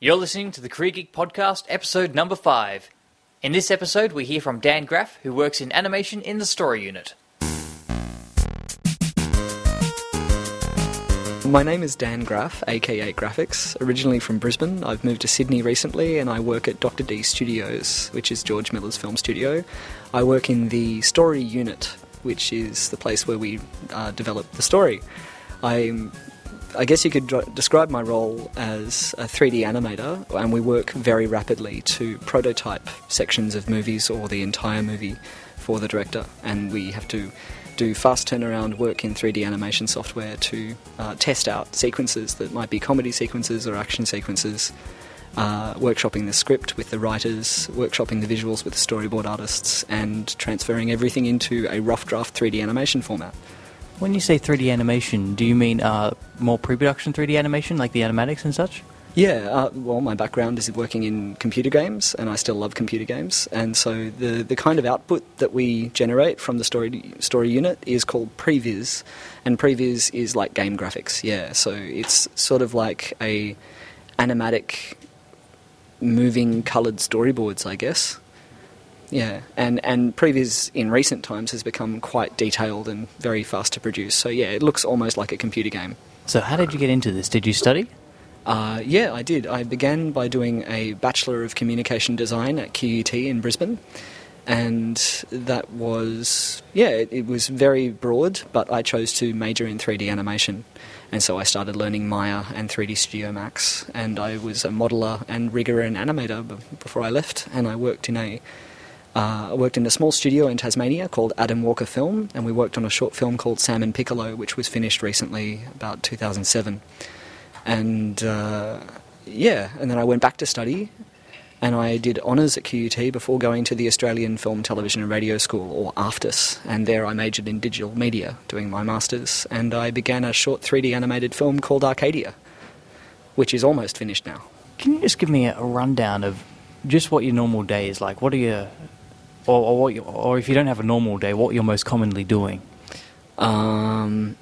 You're listening to the Career Geek Podcast, episode number five. In this episode, we hear from Dan Graf, who works in animation in the story unit. My name is Dan Graf, aka Graphics, originally from Brisbane. I've moved to Sydney recently and I work at Dr. D Studios, which is George Miller's film studio. I work in the story unit, which is the place where we uh, develop the story. I'm I guess you could describe my role as a 3D animator, and we work very rapidly to prototype sections of movies or the entire movie for the director, and we have to do fast turnaround work in 3D animation software to uh, test out sequences that might be comedy sequences or action sequences. Uh, workshopping the script with the writers, workshopping the visuals with the storyboard artists, and transferring everything into a rough draft 3D animation format. When you say 3D animation, do you mean uh, more pre-production 3D animation, like the animatics and such? Yeah, uh, well, my background is working in computer games, and I still love computer games. And so the, the kind of output that we generate from the story story unit is called previs, and previs is like game graphics. Yeah, so it's sort of like a animatic, moving coloured storyboards, I guess. Yeah, and and previs in recent times has become quite detailed and very fast to produce. So yeah, it looks almost like a computer game. So how did you get into this? Did you study? Uh, yeah, I did. I began by doing a Bachelor of Communication Design at QUT in Brisbane. And that was, yeah, it, it was very broad, but I chose to major in 3D animation. And so I started learning Maya and 3D Studio Max. And I was a modeler and rigger and animator before I left. And I worked in a uh, I worked in a small studio in Tasmania called Adam Walker Film, and we worked on a short film called Salmon Piccolo, which was finished recently, about 2007. And uh, yeah, and then I went back to study, and I did honours at QUT before going to the Australian Film, Television and Radio School, or AFTRS, and there I majored in digital media, doing my masters, and I began a short 3D animated film called Arcadia, which is almost finished now. Can you just give me a rundown of just what your normal day is like? What are your or, or, what you, or if you don't have a normal day, what you're most commonly doing? Um,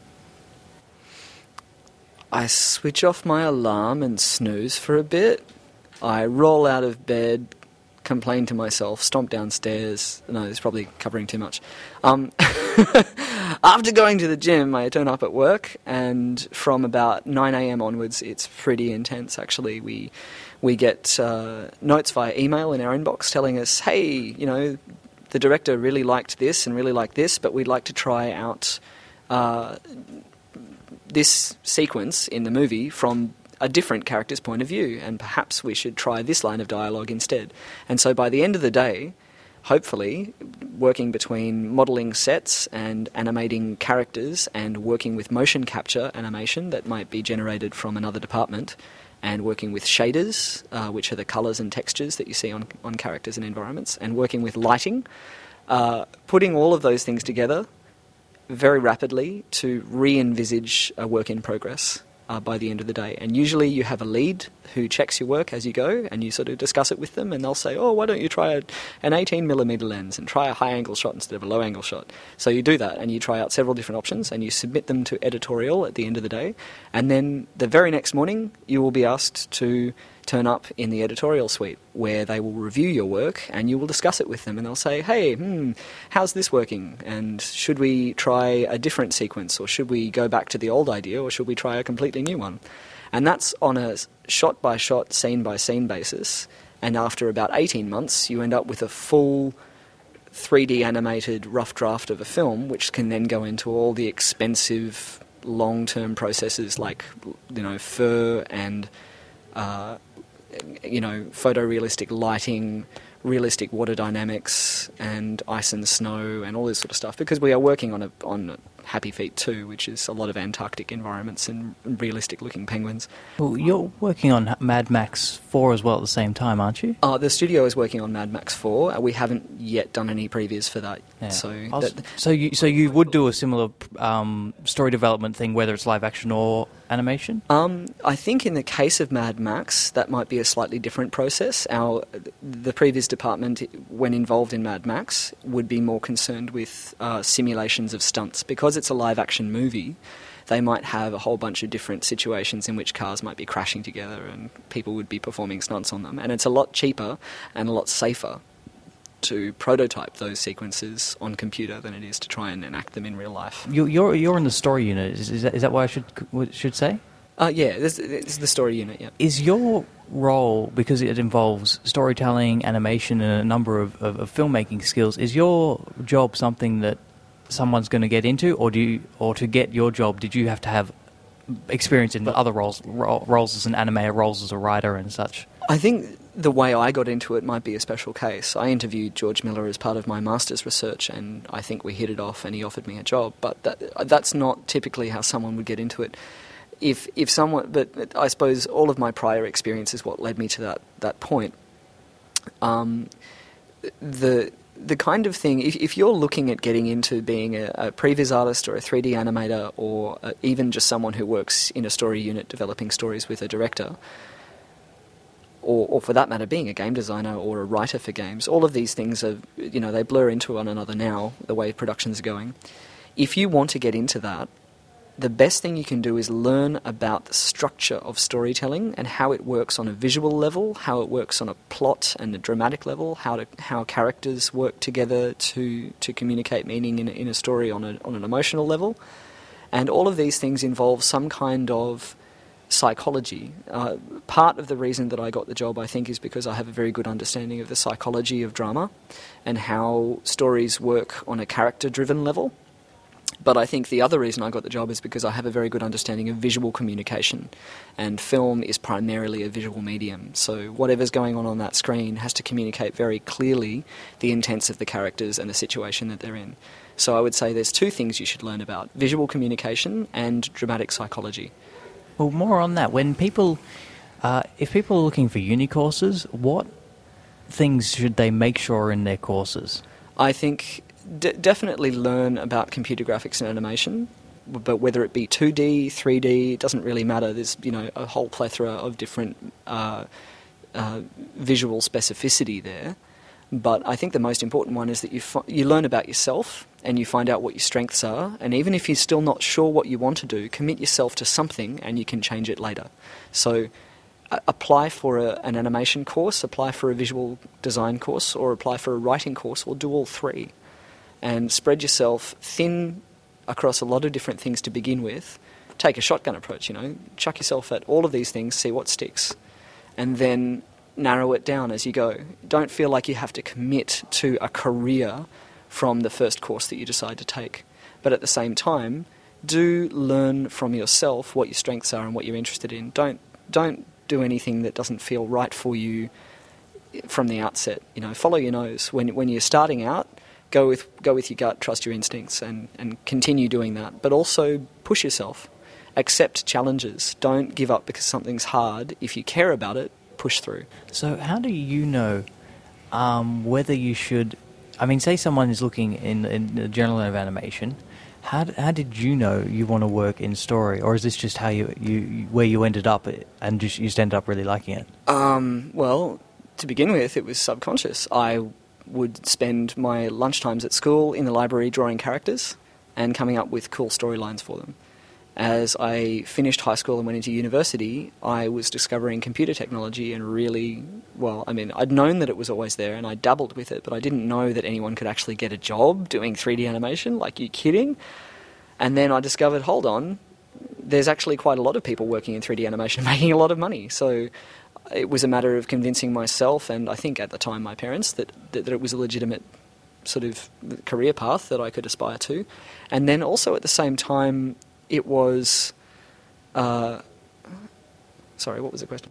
I switch off my alarm and snooze for a bit. I roll out of bed, complain to myself, stomp downstairs. No, it's probably covering too much. Um, after going to the gym, I turn up at work, and from about 9 a.m. onwards, it's pretty intense. Actually, we we get uh, notes via email in our inbox telling us, hey, you know, the director really liked this and really liked this, but we'd like to try out uh, this sequence in the movie from a different character's point of view, and perhaps we should try this line of dialogue instead. And so by the end of the day, hopefully, working between modeling sets and animating characters and working with motion capture animation that might be generated from another department, and working with shaders, uh, which are the colours and textures that you see on, on characters and environments, and working with lighting, uh, putting all of those things together very rapidly to re envisage a work in progress uh, by the end of the day. And usually you have a lead who checks your work as you go, and you sort of discuss it with them, and they'll say, "Oh, why don't you try a, an 18 millimeter lens and try a high angle shot instead of a low angle shot?" So you do that, and you try out several different options, and you submit them to editorial at the end of the day, and then the very next morning you will be asked to turn up in the editorial suite where they will review your work and you will discuss it with them and they'll say, hey, hmm, how's this working? And should we try a different sequence or should we go back to the old idea or should we try a completely new one? And that's on a shot by shot, scene by scene basis. And after about 18 months, you end up with a full 3D animated rough draft of a film, which can then go into all the expensive long term processes like, you know, fur and uh, you know, photorealistic lighting, realistic water dynamics, and ice and snow, and all this sort of stuff. Because we are working on a on Happy Feet 2, which is a lot of Antarctic environments and realistic looking penguins. Well, you're working on Mad Max 4 as well at the same time, aren't you? Uh, the studio is working on Mad Max 4. Uh, we haven't yet done any previs for that. Yeah. So, was, that, so, you, so you would do a similar um, story development thing, whether it's live action or animation? Um, I think in the case of Mad Max, that might be a slightly different process. Our the previs department, when involved in Mad Max, would be more concerned with uh, simulations of stunts because it's a live action movie, they might have a whole bunch of different situations in which cars might be crashing together and people would be performing stunts on them. And it's a lot cheaper and a lot safer to prototype those sequences on computer than it is to try and enact them in real life. You, you're you're in the story unit. Is, is that is that what I should should say? Uh, yeah, this, this is the story unit. Yeah. Is your role because it involves storytelling, animation, and a number of, of, of filmmaking skills? Is your job something that someone's going to get into, or do you, or to get your job, did you have to have experience in other roles, ro- roles as an animator, roles as a writer, and such? I think the way I got into it might be a special case. I interviewed George Miller as part of my master's research, and I think we hit it off, and he offered me a job. But that, that's not typically how someone would get into it. If if someone, but I suppose all of my prior experience is what led me to that that point. Um, the the kind of thing, if, if you're looking at getting into being a, a previs artist or a 3D animator or uh, even just someone who works in a story unit developing stories with a director, or, or for that matter, being a game designer or a writer for games, all of these things are, you know, they blur into one another now, the way productions are going. If you want to get into that, the best thing you can do is learn about the structure of storytelling and how it works on a visual level, how it works on a plot and a dramatic level, how to, how characters work together to to communicate meaning in, in a story on a, on an emotional level, and all of these things involve some kind of psychology. Uh, part of the reason that I got the job, I think, is because I have a very good understanding of the psychology of drama and how stories work on a character driven level. But I think the other reason I got the job is because I have a very good understanding of visual communication, and film is primarily a visual medium. So whatever's going on on that screen has to communicate very clearly the intents of the characters and the situation that they're in. So I would say there's two things you should learn about visual communication and dramatic psychology. Well, more on that. When people, uh, if people are looking for uni courses, what things should they make sure in their courses? I think d- definitely learn about computer graphics and animation, but whether it be 2D, 3D, it doesn't really matter. There's you know a whole plethora of different uh, uh, visual specificity there. But I think the most important one is that you you learn about yourself and you find out what your strengths are. And even if you're still not sure what you want to do, commit yourself to something and you can change it later. So apply for a, an animation course, apply for a visual design course, or apply for a writing course, or do all three. And spread yourself thin across a lot of different things to begin with. Take a shotgun approach, you know, chuck yourself at all of these things, see what sticks. And then narrow it down as you go. Don't feel like you have to commit to a career from the first course that you decide to take. But at the same time, do learn from yourself what your strengths are and what you're interested in. Don't don't do anything that doesn't feel right for you from the outset. You know, follow your nose. When when you're starting out, go with go with your gut, trust your instincts and, and continue doing that. But also push yourself. Accept challenges. Don't give up because something's hard. If you care about it, push through. So, how do you know um, whether you should? I mean, say someone is looking in, in the journal of animation. How, how did you know you want to work in story, or is this just how you, you where you ended up and just you just ended up really liking it? Um, well, to begin with, it was subconscious. I would spend my lunchtimes at school in the library drawing characters and coming up with cool storylines for them. As I finished high school and went into university, I was discovering computer technology and really, well, I mean, I'd known that it was always there and I dabbled with it, but I didn't know that anyone could actually get a job doing 3D animation. Like, you kidding? And then I discovered, hold on, there's actually quite a lot of people working in 3D animation making a lot of money. So it was a matter of convincing myself and I think at the time my parents that, that, that it was a legitimate sort of career path that I could aspire to. And then also at the same time, it was. Uh, sorry, what was the question?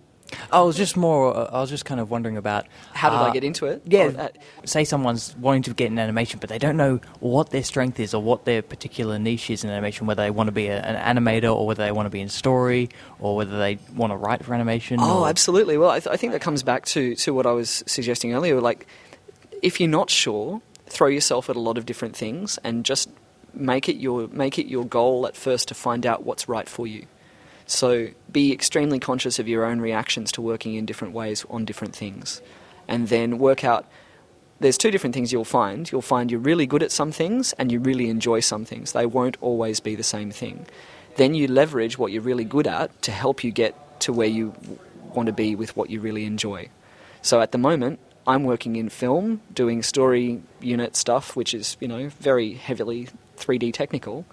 I was just more. I was just kind of wondering about How did uh, I get into it? Yeah, Or, uh, say someone's wanting to get in animation, but they don't know what their strength is or what their particular niche is in animation. Whether they want to be a, an animator, or whether they want to be in story, or whether they want to write for animation. Oh, or- absolutely. Well, I, th- I think that comes back to, to what I was suggesting earlier. Like, if you're not sure, throw yourself at a lot of different things and just make it your make it your goal at first to find out what's right for you. So be extremely conscious of your own reactions to working in different ways on different things, and then work out. There's two different things you'll find. You'll find you're really good at some things and you really enjoy some things. They won't always be the same thing. then you leverage what you're really good at to help you get to where you want to be with what you really enjoy. So at the moment, I'm working in film, doing story unit stuff, which is you know very heavily 3D technical,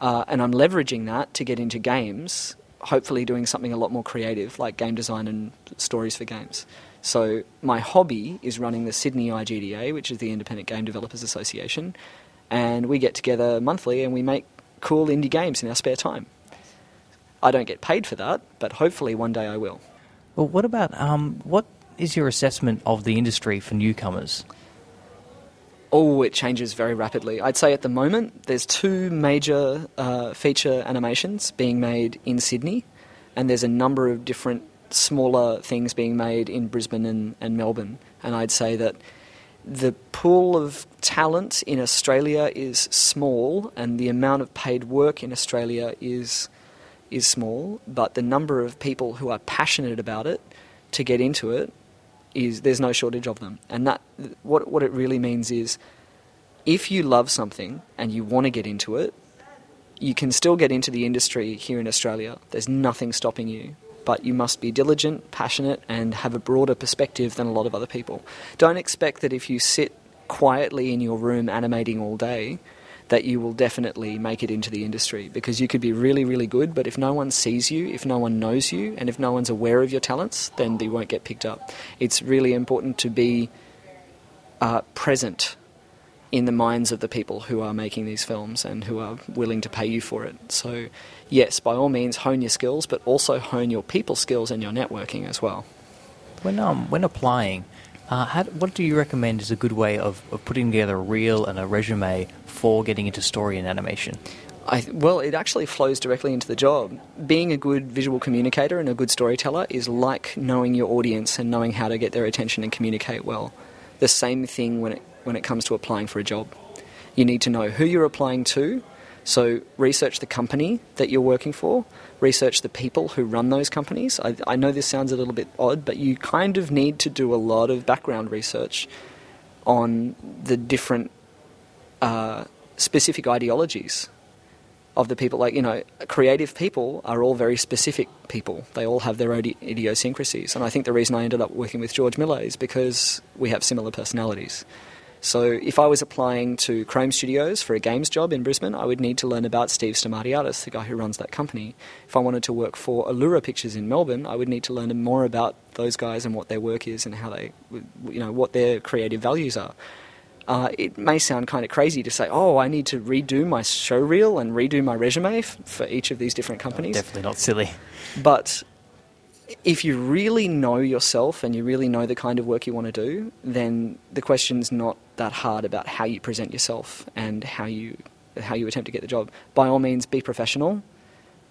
uh, and I'm leveraging that to get into games. Hopefully, doing something a lot more creative, like game design and stories for games. So my hobby is running the Sydney IGDA, which is the Independent Game Developers Association, and we get together monthly and we make cool indie games in our spare time. I don't get paid for that, but hopefully one day I will. Well, what about um, what is your assessment of the industry for newcomers? Oh, it changes very rapidly. I'd say at the moment there's two major uh, feature animations being made in Sydney, and there's a number of different smaller things being made in Brisbane and, and Melbourne. And I'd say that the pool of talent in Australia is small, and the amount of paid work in Australia is is small. But the number of people who are passionate about it to get into it is there's no shortage of them. And that what what it really means is if you love something and you want to get into it, you can still get into the industry here in Australia. There's nothing stopping you. But you must be diligent, passionate, and have a broader perspective than a lot of other people. Don't expect that if you sit quietly in your room animating all day, that you will definitely make it into the industry because you could be really, really good, but if no one sees you, if no one knows you, and if no one's aware of your talents, then they won't get picked up. It's really important to be uh, present in the minds of the people who are making these films and who are willing to pay you for it. So, yes, by all means, hone your skills, but also hone your people skills and your networking as well. When um when applying, uh, how, what do you recommend is a good way of, of putting together a reel and a resume for getting into story and animation? I, well, it actually flows directly into the job. Being a good visual communicator and a good storyteller is like knowing your audience and knowing how to get their attention and communicate well. The same thing when it, when it comes to applying for a job. You need to know who you're applying to, so research the company that you're working for, research the people who run those companies. I, I, know this sounds a little bit odd, but you kind of need to do a lot of background research on the different uh, specific ideologies of the people. Like, you know, creative people are all very specific people, they all have their own idiosyncrasies. And I think the reason I ended up working with George Miller is because we have similar personalities. So if I was applying to Krome Studios for a games job in Brisbane, I would need to learn about Steve Stamatiadis, the guy who runs that company. If I wanted to work for Iloura Pictures in Melbourne, I would need to learn more about those guys and what their work is and how they, you know, what their creative values are. Uh, it may sound kind of crazy to say, oh, I need to redo my show reel and redo my resume f- for each of these different companies. Definitely not silly. But if you really know yourself and you really know the kind of work you want to do, then the question's not that hard about how you present yourself and how you how you attempt to get the job. By all means, be professional,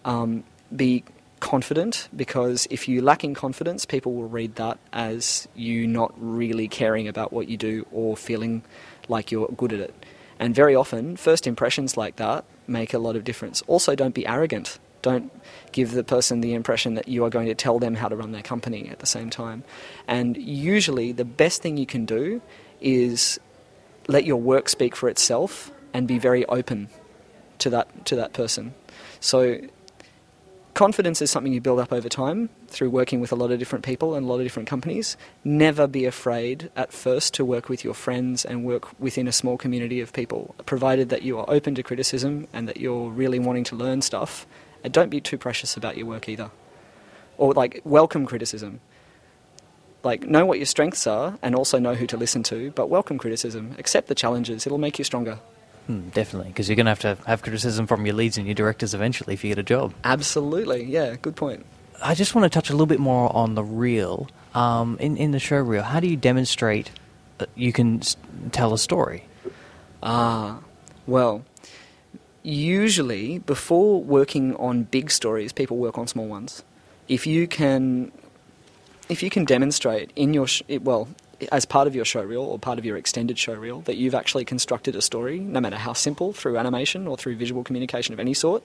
um, be confident, because if you lack in confidence, people will read that as you not really caring about what you do or feeling like you're good at it. And very often, first impressions like that make a lot of difference. Also, don't be arrogant. Don't give the person the impression that you are going to tell them how to run their company at the same time. And usually, the best thing you can do is let your work speak for itself and be very open to that to that person. So confidence is something you build up over time through working with a lot of different people and a lot of different companies. Never be afraid at first to work with your friends and work within a small community of people, provided that you are open to criticism and that you're really wanting to learn stuff and don't be too precious about your work either. Or, like, welcome criticism. Like, know what your strengths are and also know who to listen to, but welcome criticism. Accept the challenges, it'll make you stronger. Hmm, definitely, because you're going to have to have criticism from your leads and your directors eventually if you get a job. Absolutely, yeah, good point. I just want to touch a little bit more on the reel. Um, in, in the show reel, how do you demonstrate that you can tell a story? Ah, well, usually before working on big stories, people work on small ones. If you can, if you can demonstrate in your sh- well, as part of your show reel or part of your extended show reel that you've actually constructed a story, no matter how simple, through animation or through visual communication of any sort,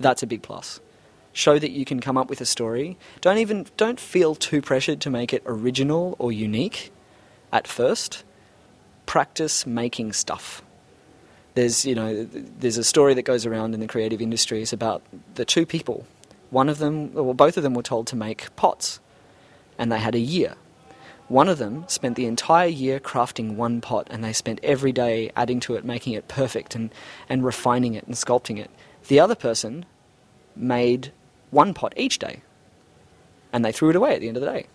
that's a big plus. Show that you can come up with a story. Don't even don't feel too pressured to make it original or unique at first. Practice making stuff There's you know there's a story that goes around in the creative industries about the two people. One of them, well, both of them were told to make pots, and they had a year. One of them spent the entire year crafting one pot, and they spent every day adding to it, making it perfect, and, and refining it and sculpting it. The other person made one pot each day, and they threw it away at the end of the day.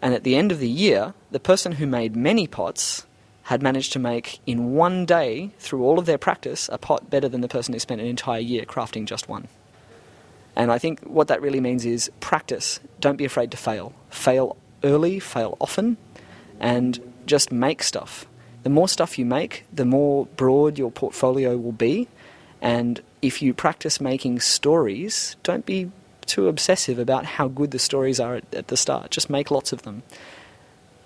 And at the end of the year, the person who made many pots had managed to make in one day, through all of their practice, a pot better than the person who spent an entire year crafting just one. And I think what that really means is practice. Don't be afraid to fail. Fail early, fail often, and just make stuff. The more stuff you make, the more broad your portfolio will be. And if you practice making stories, don't be too obsessive about how good the stories are at, at the start. Just make lots of them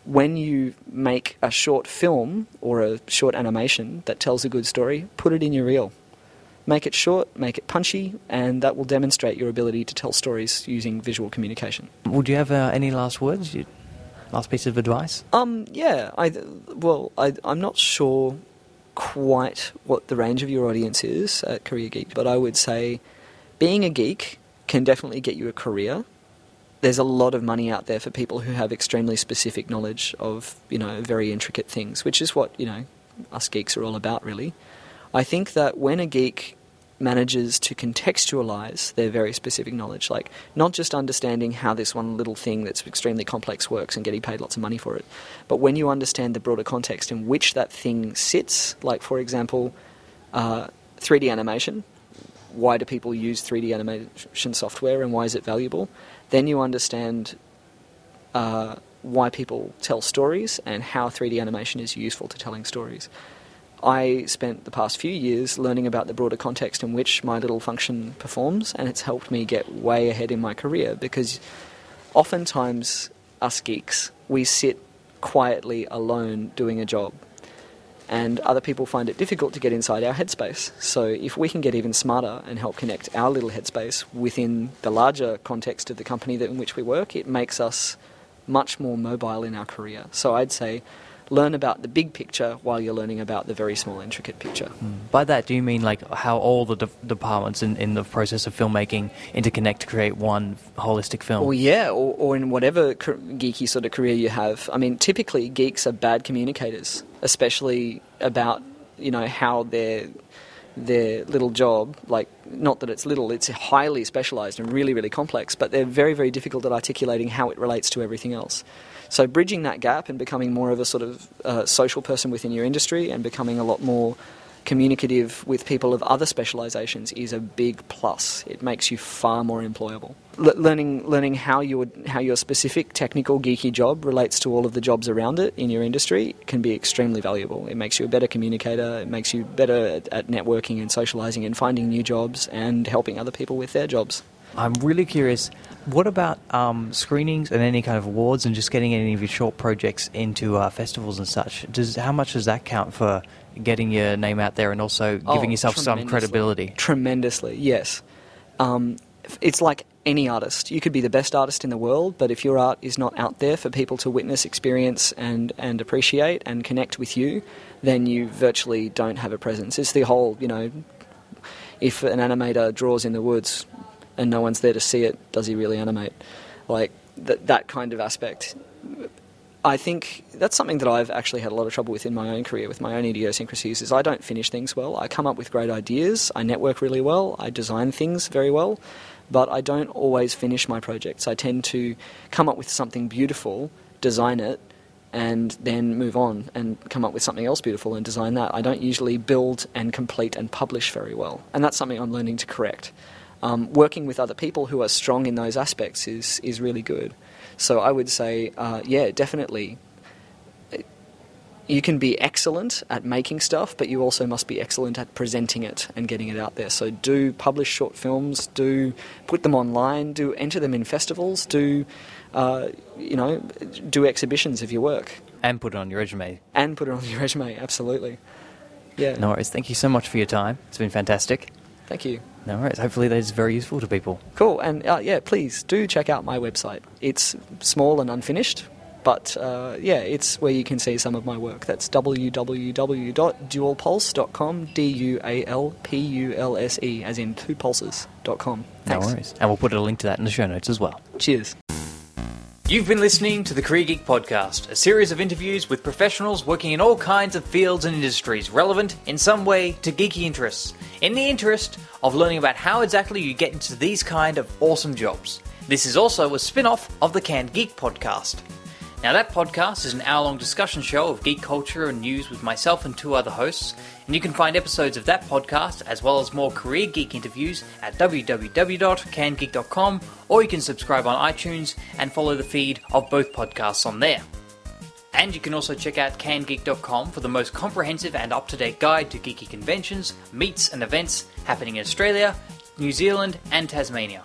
when you make a short film or a short animation that tells a good story, put it in your reel. Make it short, make it punchy, and that will demonstrate your ability to tell stories using visual communication. Would you have uh, any last words? You, last piece of advice? Um, yeah, I well, I, I'm not sure quite what the range of your audience is at Career Geek, but I would say being a geek can definitely get you a career there's a lot of money out there for people who have extremely specific knowledge of you know very intricate things, which is what you know us geeks are all about, really. I think that when a geek manages to contextualize their very specific knowledge, like not just understanding how this one little thing that's extremely complex works and getting paid lots of money for it, but when you understand the broader context in which that thing sits, like for example, uh, 3D animation. Why do people use 3D animation software and why is it valuable? then you understand uh, why people tell stories and how 3D animation is useful to telling stories. I spent the past few years learning about the broader context in which my little function performs, and it's helped me get way ahead in my career because oftentimes, us geeks, we sit quietly alone doing a job and other people find it difficult to get inside our headspace. So, if we can get even smarter and help connect our little headspace within the larger context of the company in which we work, it makes us much more mobile in our career. So, I'd say learn about the big picture while you're learning about the very small, intricate picture. Mm. By that, do you mean like how all the de- departments in, in the process of filmmaking interconnect to create one holistic film? Well, yeah, or, or in whatever geeky sort of career you have. I mean, typically geeks are bad communicators, especially about you know how their their little job, like not that it's little, it's highly specialized and really, really complex, but they're very, very difficult at articulating how it relates to everything else. So bridging that gap and becoming more of a sort of uh, social person within your industry and becoming a lot more communicative with people of other specializations is a big plus. It makes you far more employable. L- learning learning how your how your specific technical geeky job relates to all of the jobs around it in your industry can be extremely valuable. It makes you a better communicator. It makes you better at, at networking and socializing and finding new jobs and helping other people with their jobs. I'm really curious. What about um, screenings and any kind of awards, and just getting any of your short projects into uh, festivals and such? Does how much does that count for getting your name out there and also giving oh, yourself some credibility? Tremendously, yes. Um, it's like any artist. You could be the best artist in the world, but if your art is not out there for people to witness, experience, and, and appreciate and connect with you, then you virtually don't have a presence. It's the whole, you know, if an animator draws in the woods, and no one's there to see it, does he really animate? Like that that kind of aspect. I think that's something that I've actually had a lot of trouble with in my own career, with my own idiosyncrasies, is I don't finish things well. I come up with great ideas, I network really well, I design things very well, but I don't always finish my projects. I tend to come up with something beautiful, design it, and then move on and come up with something else beautiful and design that. I don't usually build and complete and publish very well, and that's something I'm learning to correct um, working with other people who are strong in those aspects is is really good. So I would say, uh, yeah, definitely. You can be excellent at making stuff, but you also must be excellent at presenting it and getting it out there. So do publish short films, do put them online, do enter them in festivals, do uh, you know, do exhibitions of your work. And put it on your resume. And put it on your resume, absolutely. Yeah. No worries. Thank you so much for your time. It's been fantastic. Thank you. No worries. Hopefully, that is very useful to people. Cool. And uh, yeah, please do check out my website. It's small and unfinished, but uh, yeah, it's where you can see some of my work. That's www.dualpulse.com, D U A L P U L S E, as in two pulses.com. No worries. And we'll put a link to that in the show notes as well. Cheers. You've been listening to the Career Geek Podcast, a series of interviews with professionals working in all kinds of fields and industries relevant in some way to geeky interests, in the interest of learning about how exactly you get into these kind of awesome jobs. This is also a spin off of the Canned Geek Podcast. Now, that podcast is an hour long discussion show of geek culture and news with myself and two other hosts, and you can find episodes of that podcast as well as more career geek interviews at www.cangeek.com, or you can subscribe on iTunes and follow the feed of both podcasts on there. And you can also check out cangeek.com for the most comprehensive and up to date guide to geeky conventions, meets, and events happening in Australia, New Zealand, and Tasmania.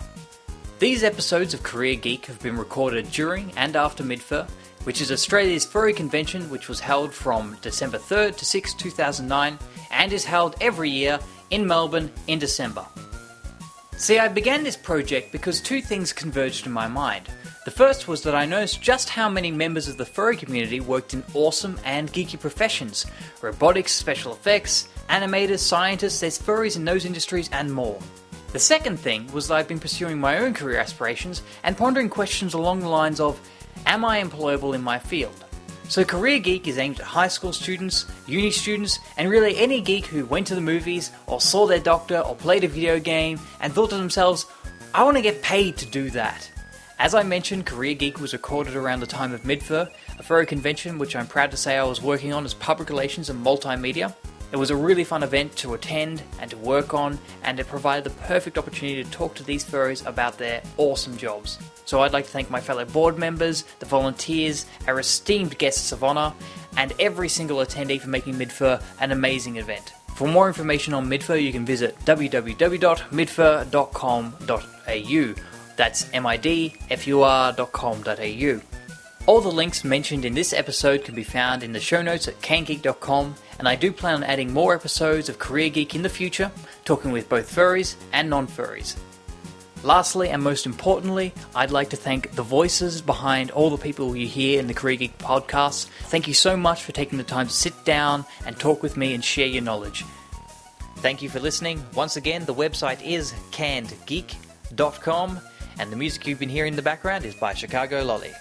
These episodes of Career Geek have been recorded during and after Midfur, which is Australia's furry convention which was held from December 3rd to 6th, 2009, and is held every year in Melbourne in December. See, I began this project because two things converged in my mind. The first was that I noticed just how many members of the furry community worked in awesome and geeky professions robotics, special effects, animators, scientists, there's furries in those industries, and more. The second thing was that I've been pursuing my own career aspirations and pondering questions along the lines of Am I employable in my field? So, Career Geek is aimed at high school students, uni students, and really any geek who went to the movies, or saw their doctor, or played a video game, and thought to themselves, I want to get paid to do that. As I mentioned, Career Geek was recorded around the time of Midfur, a furry convention which I'm proud to say I was working on as public relations and multimedia. It was a really fun event to attend and to work on, and it provided the perfect opportunity to talk to these furries about their awesome jobs. So I'd like to thank my fellow board members, the volunteers, our esteemed guests of honour, and every single attendee for making Midfur an amazing event. For more information on Midfur, you can visit www.midfur.com.au. That's midfur.com.au. All the links mentioned in this episode can be found in the show notes at cangeek.com, and I do plan on adding more episodes of Career Geek in the future, talking with both furries and non furries. Lastly, and most importantly, I'd like to thank the voices behind all the people you hear in the Career Geek podcast. Thank you so much for taking the time to sit down and talk with me and share your knowledge. Thank you for listening. Once again, the website is cannedgeek.com, and the music you've been hearing in the background is by Chicago Lolly.